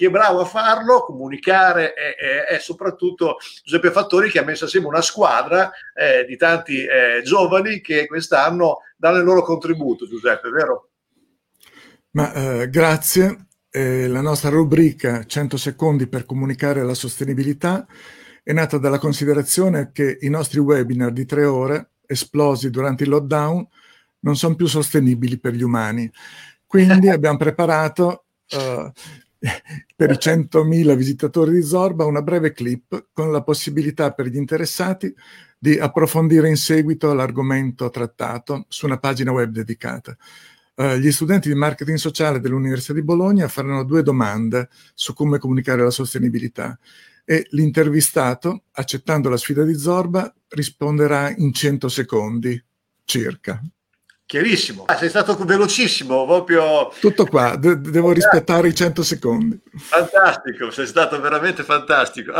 chi è bravo a farlo, comunicare è, è, è soprattutto Giuseppe Fattori che ha messo assieme una squadra eh, di tanti eh, giovani che quest'anno danno il loro contributo, Giuseppe, vero? Ma eh, grazie. Eh, la nostra rubrica 100 secondi per comunicare la sostenibilità è nata dalla considerazione che i nostri webinar di tre ore, esplosi durante il lockdown, non sono più sostenibili per gli umani. Quindi abbiamo preparato uh, per i 100.000 visitatori di Zorba una breve clip con la possibilità per gli interessati di approfondire in seguito l'argomento trattato su una pagina web dedicata. Uh, gli studenti di marketing sociale dell'Università di Bologna faranno due domande su come comunicare la sostenibilità e l'intervistato, accettando la sfida di Zorba, risponderà in 100 secondi circa. Chiarissimo, ah, sei stato velocissimo, proprio... Tutto qua, De- devo rispettare i 100 secondi. Fantastico, sei stato veramente fantastico.